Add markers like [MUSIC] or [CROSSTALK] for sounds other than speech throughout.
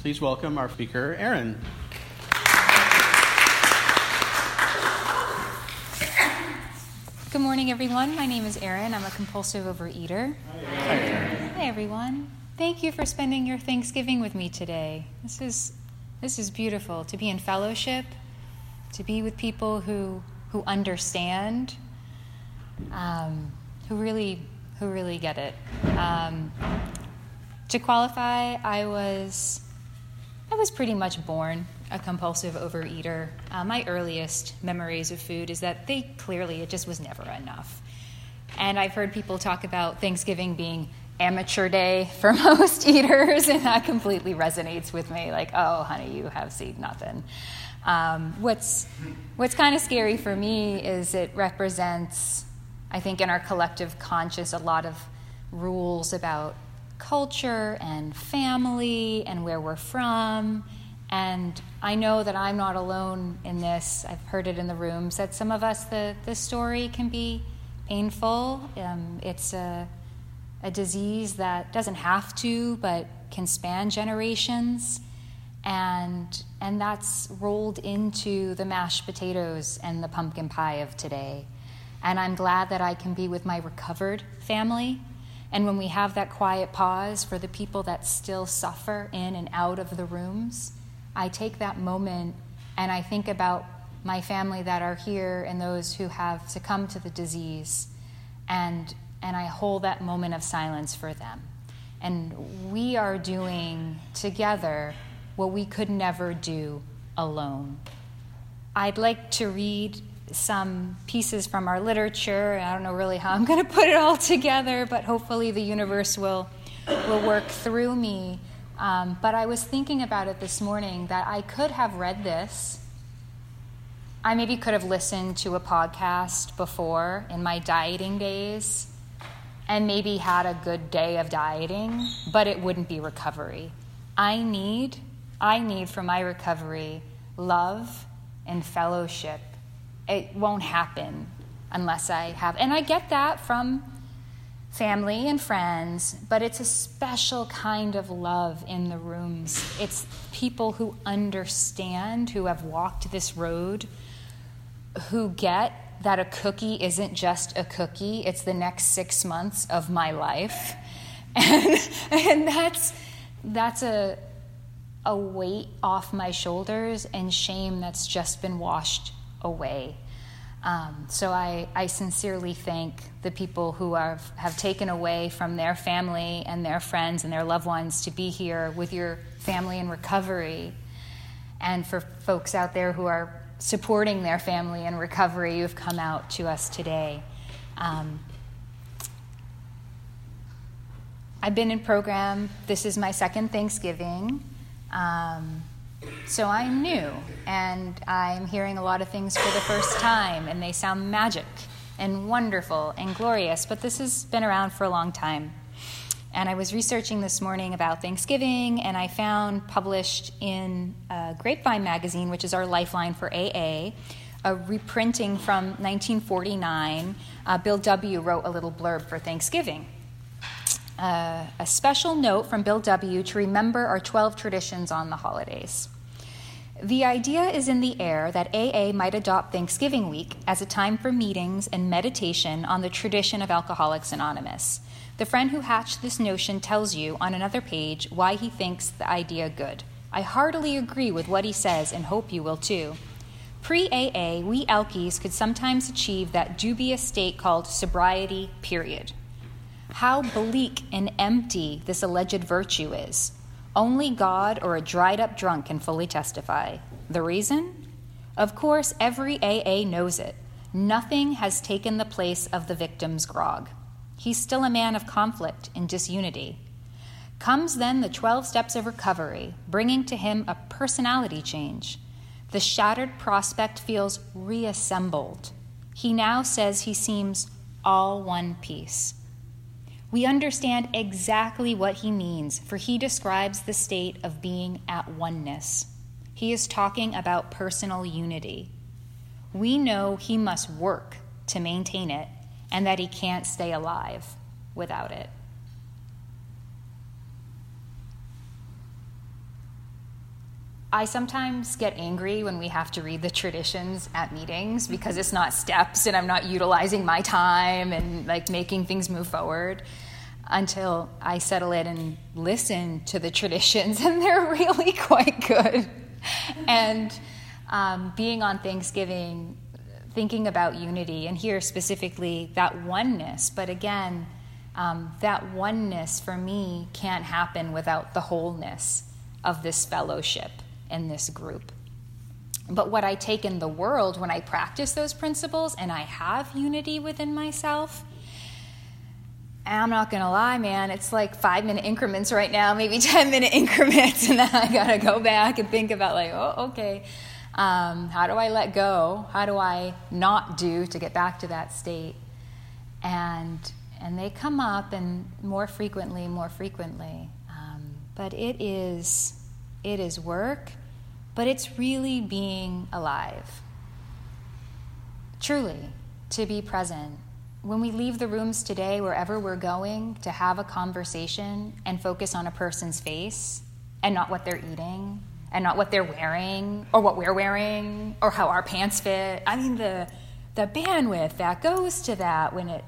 Please welcome our speaker, Erin. Good morning, everyone. My name is Erin. I'm a compulsive overeater. Hi. Hi, everyone. Thank you for spending your Thanksgiving with me today. This is this is beautiful to be in fellowship, to be with people who who understand, um, who really who really get it. Um, to qualify, I was I was pretty much born a compulsive overeater. Uh, my earliest memories of food is that they clearly it just was never enough. And I've heard people talk about Thanksgiving being amateur day for [LAUGHS] most eaters, and that completely resonates with me. Like, oh, honey, you have seen nothing. Um, what's what's kind of scary for me is it represents, I think, in our collective conscious, a lot of rules about culture and family and where we're from. And I know that I'm not alone in this. I've heard it in the rooms that some of us, the, the story can be painful. Um, it's a, a disease that doesn't have to, but can span generations. And, and that's rolled into the mashed potatoes and the pumpkin pie of today. And I'm glad that I can be with my recovered family and when we have that quiet pause for the people that still suffer in and out of the rooms, I take that moment and I think about my family that are here and those who have succumbed to the disease. And, and I hold that moment of silence for them. And we are doing together what we could never do alone. I'd like to read some pieces from our literature. I don't know really how I'm going to put it all together, but hopefully the universe will, will work through me. Um, but I was thinking about it this morning that I could have read this. I maybe could have listened to a podcast before in my dieting days and maybe had a good day of dieting, but it wouldn't be recovery. I need, I need for my recovery love and fellowship it won't happen unless I have. And I get that from family and friends, but it's a special kind of love in the rooms. It's people who understand, who have walked this road, who get that a cookie isn't just a cookie, it's the next six months of my life. [LAUGHS] And, and that's, that's a, a weight off my shoulders and shame that's just been washed away. Um, so I, I, sincerely thank the people who are, have taken away from their family and their friends and their loved ones to be here with your family in recovery. And for folks out there who are supporting their family in recovery, who've come out to us today. Um, I've been in program. This is my second Thanksgiving. Um, so I'm new, and I'm hearing a lot of things for the first time, and they sound magic and wonderful and glorious, but this has been around for a long time. And I was researching this morning about Thanksgiving, and I found published in uh, Grapevine magazine, which is our lifeline for AA, a reprinting from 1949. Uh, Bill W. wrote a little blurb for Thanksgiving. Uh, a special note from Bill W. to remember our 12 traditions on the holidays. The idea is in the air that AA might adopt Thanksgiving week as a time for meetings and meditation on the tradition of Alcoholics Anonymous. The friend who hatched this notion tells you on another page why he thinks the idea good. I heartily agree with what he says and hope you will too. Pre AA, we Alkies could sometimes achieve that dubious state called sobriety, period. How bleak and empty this alleged virtue is. Only God or a dried up drunk can fully testify. The reason? Of course, every AA knows it. Nothing has taken the place of the victim's grog. He's still a man of conflict and disunity. Comes then the 12 steps of recovery, bringing to him a personality change. The shattered prospect feels reassembled. He now says he seems all one piece. We understand exactly what he means, for he describes the state of being at oneness. He is talking about personal unity. We know he must work to maintain it and that he can't stay alive without it. I sometimes get angry when we have to read the traditions at meetings because it's not steps and I'm not utilizing my time and like making things move forward until I settle in and listen to the traditions, [LAUGHS] and they're really quite good. and um, being on Thanksgiving, thinking about unity, and here specifically that oneness, but again, um, that oneness for me can't happen without the wholeness of this fellowship in this group. But what I take in the world when I practice those principles and I have unity within myself, I'm not gonna lie, man, it's like five minute increments right now, maybe [LAUGHS] 10 minute increments, and then I gotta go back and think about, like, oh, okay, um, how do I let go? How do I not do to get back to that state? And, and they come up and more frequently, more frequently. Um, but it is, it is work but it's really being alive. Truly, to be present. When we leave the rooms today, wherever we're going, to have a conversation and focus on a person's face and not what they're eating and not what they're wearing or what we're wearing or how our pants fit. I mean, the, the bandwidth that goes to that when it,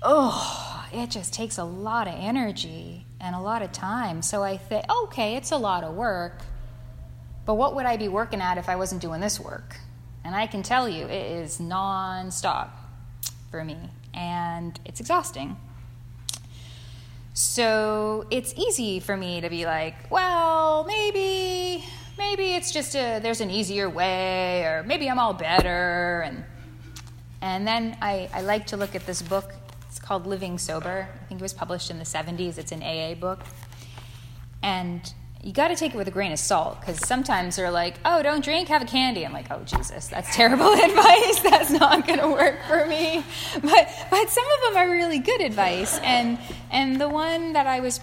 oh, it just takes a lot of energy and a lot of time. So I think, okay, it's a lot of work but what would I be working at if I wasn't doing this work? And I can tell you, it is nonstop for me, and it's exhausting. So it's easy for me to be like, well, maybe, maybe it's just a, there's an easier way, or maybe I'm all better. And, and then I, I like to look at this book. It's called Living Sober. I think it was published in the 70s. It's an AA book. And you got to take it with a grain of salt because sometimes they're like, oh, don't drink, have a candy. I'm like, oh, Jesus, that's terrible [LAUGHS] advice. That's not going to work for me. But, but some of them are really good advice. And, and the one that I was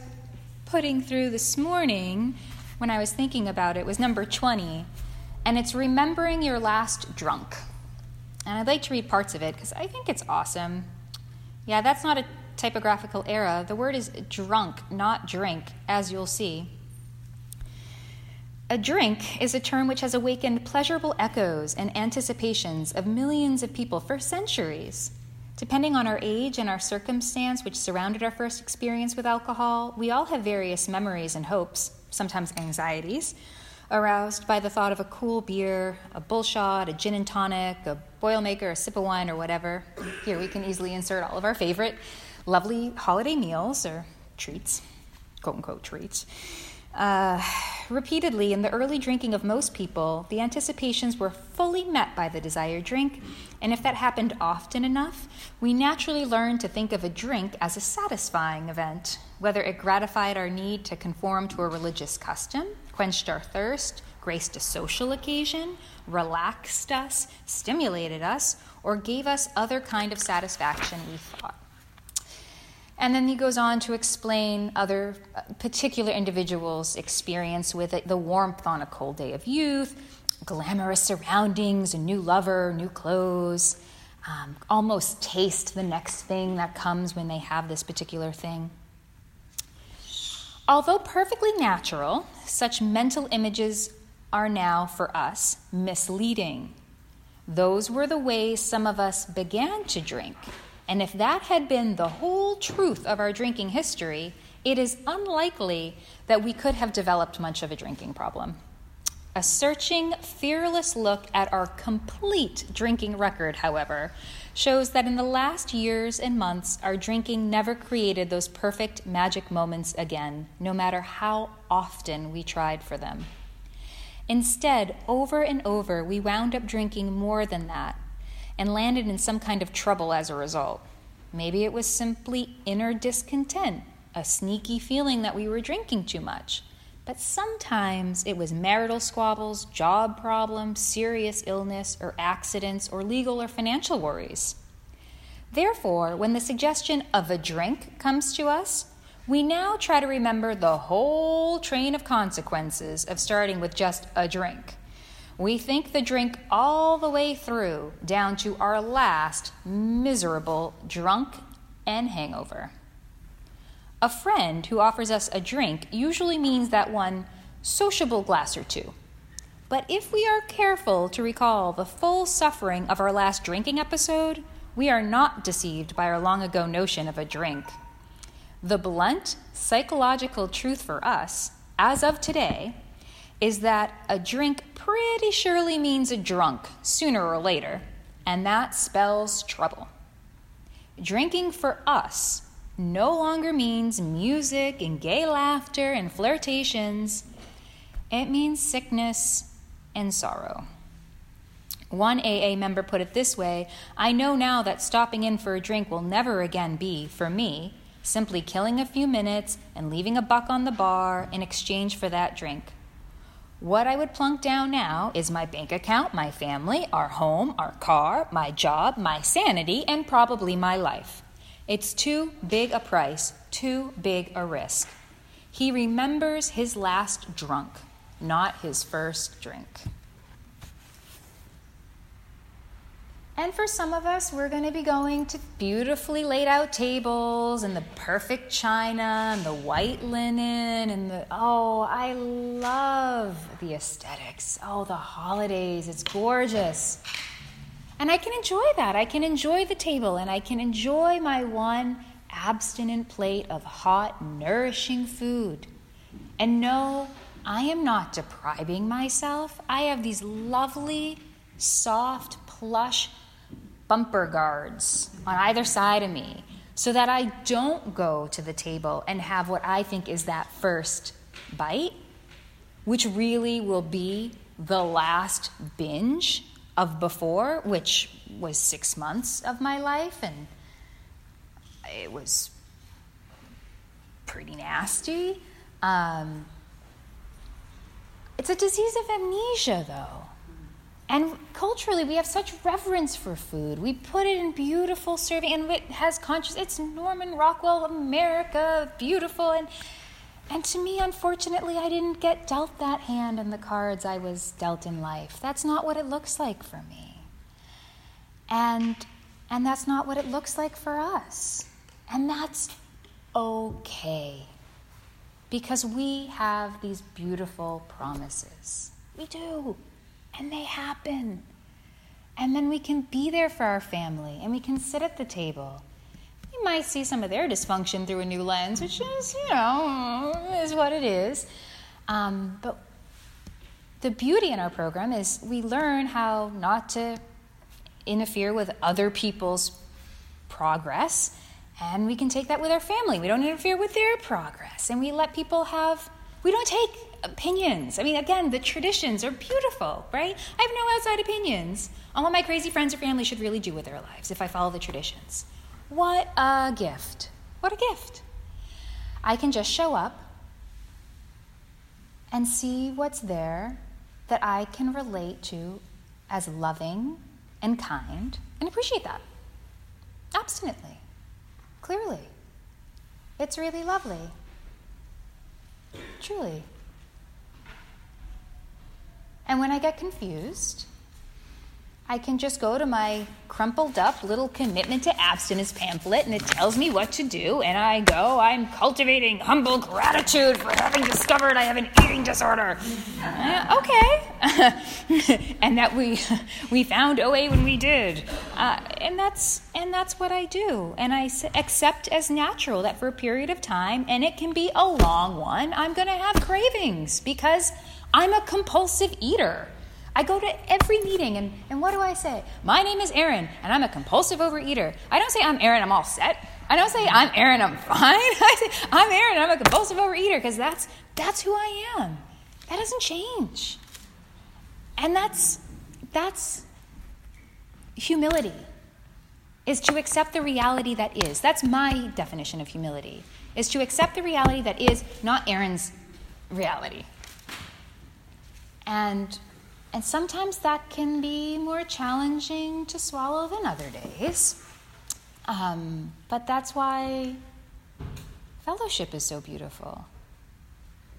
putting through this morning when I was thinking about it was number 20. And it's remembering your last drunk. And I'd like to read parts of it because I think it's awesome. Yeah, that's not a typographical error. The word is drunk, not drink, as you'll see. A drink is a term which has awakened pleasurable echoes and anticipations of millions of people for centuries. Depending on our age and our circumstance which surrounded our first experience with alcohol, we all have various memories and hopes, sometimes anxieties, aroused by the thought of a cool beer, a bullshot, a gin and tonic, a boilmaker, a sip of wine, or whatever. Here we can easily insert all of our favorite lovely holiday meals or treats, quote unquote treats. Uh, repeatedly, in the early drinking of most people, the anticipations were fully met by the desired drink, and if that happened often enough, we naturally learned to think of a drink as a satisfying event, whether it gratified our need to conform to a religious custom, quenched our thirst, graced a social occasion, relaxed us, stimulated us, or gave us other kind of satisfaction we thought. And then he goes on to explain other uh, particular individuals' experience with it the warmth on a cold day of youth, glamorous surroundings, a new lover, new clothes, um, almost taste the next thing that comes when they have this particular thing. Although perfectly natural, such mental images are now for us misleading. Those were the ways some of us began to drink and if that had been the whole truth of our drinking history, it is unlikely that we could have developed much of a drinking problem. A searching, fearless look at our complete drinking record, however, shows that in the last years and months, our drinking never created those perfect magic moments again, no matter how often we tried for them. Instead, over and over, we wound up drinking more than that, and landed in some kind of trouble as a result. Maybe it was simply inner discontent, a sneaky feeling that we were drinking too much. But sometimes it was marital squabbles, job problems, serious illness or accidents, or legal or financial worries. Therefore, when the suggestion of a drink comes to us, we now try to remember the whole train of consequences of starting with just a drink. We think the drink all the way through, down to our last miserable drunk and hangover. A friend who offers us a drink usually means that one sociable glass or two. But if we are careful to recall the full suffering of our last drinking episode, we are not deceived by our long ago notion of a drink. The blunt psychological truth for us, as of today, is that a drink pretty surely means a drunk sooner or later, and that spells trouble. Drinking for us no longer means music and gay laughter and flirtations, it means sickness and sorrow. One AA member put it this way I know now that stopping in for a drink will never again be, for me, simply killing a few minutes and leaving a buck on the bar in exchange for that drink. What I would plunk down now is my bank account, my family, our home, our car, my job, my sanity, and probably my life. It's too big a price, too big a risk. He remembers his last drunk, not his first drink. And for some of us, we're going to be going to beautifully laid out tables and the perfect china and the white linen and the, oh, I love the aesthetics. Oh, the holidays, it's gorgeous. And I can enjoy that. I can enjoy the table and I can enjoy my one abstinent plate of hot, nourishing food. And no, I am not depriving myself. I have these lovely, soft, plush, bumper guards on either side of me so that I don't go to the table and have what I think is that first bite, which really will be the last binge of before, which was six months of my life, and it was pretty nasty. Um, it's a disease of amnesia, though. And culturally, we have such reverence for food. We put it in beautiful serving, and it has conscious. It's Norman Rockwell, America, beautiful. And and to me, unfortunately, I didn't get dealt that hand in the cards I was dealt in life. That's not what it looks like for me. And and that's not what it looks like for us. And that's okay. Because we have these beautiful promises. We do and they happen. And then we can be there for our family and we can sit at the table. Might see some of their dysfunction through a new lens, which is, you know, is what it is. Um, but the beauty in our program is we learn how not to interfere with other people's progress, and we can take that with our family. We don't interfere with their progress, and we let people have, we don't take opinions. I mean, again, the traditions are beautiful, right? I have no outside opinions on what my crazy friends or family should really do with their lives if I follow the traditions. What a gift. What a gift. I can just show up and see what's there that I can relate to as loving and kind and appreciate that. Abstinently, clearly. It's really lovely. Truly. And when I get confused, I can just go to my crumpled up little commitment to abstinence pamphlet and it tells me what to do. And I go, I'm cultivating humble gratitude for having discovered I have an eating disorder. Uh, okay. [LAUGHS] and that we, [LAUGHS] we found OA when we did. Uh, and, that's, and that's what I do. And I accept as natural that for a period of time, and it can be a long one, I'm going to have cravings because I'm a compulsive eater. I go to every meeting, and, and what do I say? My name is Erin, and I'm a compulsive overeater. I don't say I'm Erin, I'm all set. I don't say I'm Erin, I'm fine. [LAUGHS] I say I'm Erin, I'm a compulsive overeater because that's that's who I am. That doesn't change. And that's that's humility. Is to accept the reality that is. That's my definition of humility. Is to accept the reality that is, not Erin's reality. And and sometimes that can be more challenging to swallow than other days. Um, but that's why fellowship is so beautiful.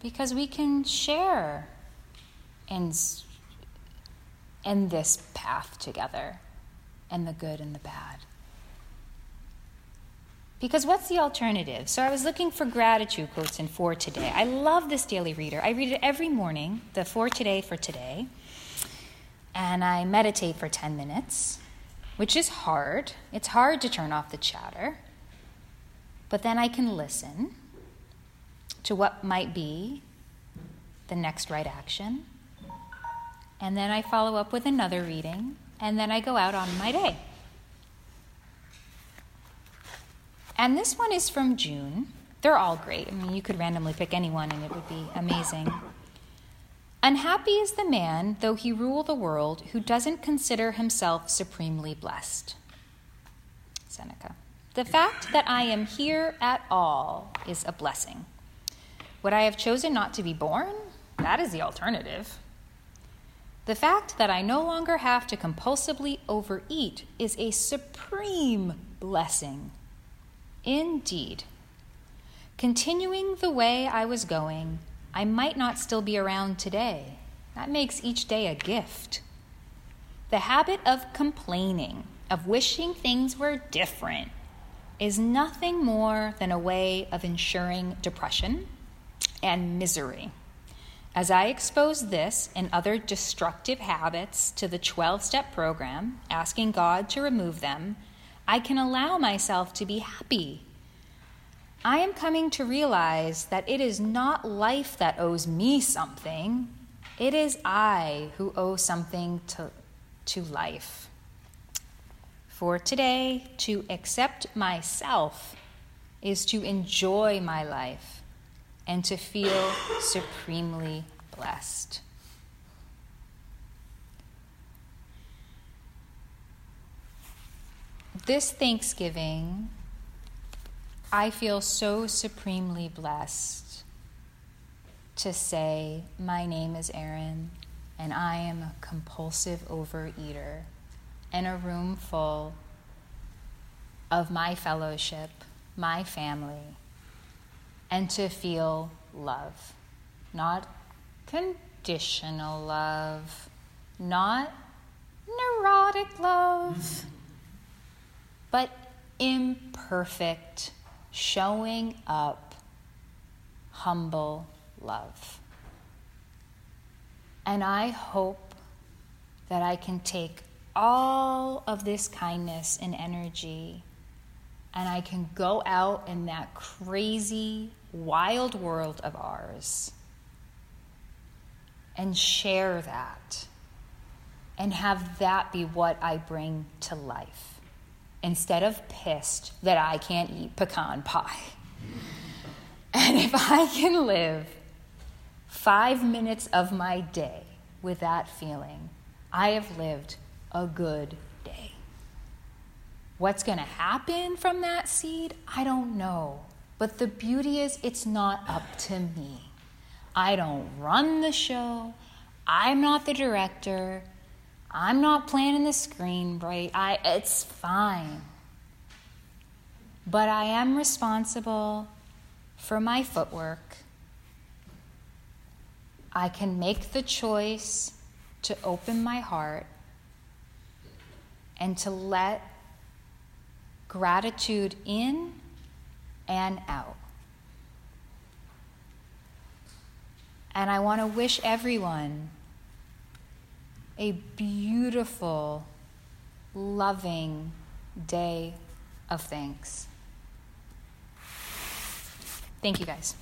Because we can share in, in this path together, and the good and the bad. Because what's the alternative? So I was looking for gratitude quotes in For Today. I love this daily reader. I read it every morning, the For Today for Today. And I meditate for 10 minutes, which is hard. It's hard to turn off the chatter. But then I can listen to what might be the next right action. And then I follow up with another reading, and then I go out on my day. And this one is from June. They're all great. I mean, you could randomly pick anyone and it would be amazing. Unhappy is the man, though he rule the world, who doesn't consider himself supremely blessed. Seneca. The fact that I am here at all is a blessing. Would I have chosen not to be born? That is the alternative. The fact that I no longer have to compulsively overeat is a supreme blessing. Indeed. Continuing the way I was going, I might not still be around today. That makes each day a gift. The habit of complaining, of wishing things were different, is nothing more than a way of ensuring depression and misery. As I expose this and other destructive habits to the 12 step program, asking God to remove them, I can allow myself to be happy. I am coming to realize that it is not life that owes me something, it is I who owe something to, to life. For today, to accept myself is to enjoy my life and to feel supremely blessed. This Thanksgiving, I feel so supremely blessed to say, My name is Erin, and I am a compulsive overeater in a room full of my fellowship, my family and to feel love. Not conditional love, not neurotic love, but imperfect, showing up, humble love. And I hope that I can take all of this kindness and energy and I can go out in that crazy, wild world of ours and share that and have that be what I bring to life instead of pissed that I can't eat pecan pie. [LAUGHS] And if I can live five minutes of my day with that feeling, I have lived a good day. What's going to happen from that seed? I don't know. But the beauty is, it's not up to me. I don't run the show. I'm not the director. I'm not planning the screenplay. I, it's fine. But I am responsible for my footwork. I can make the choice to open my heart and to let gratitude in and out. And I want to wish everyone a beautiful, loving day of thanks. Thank you, guys.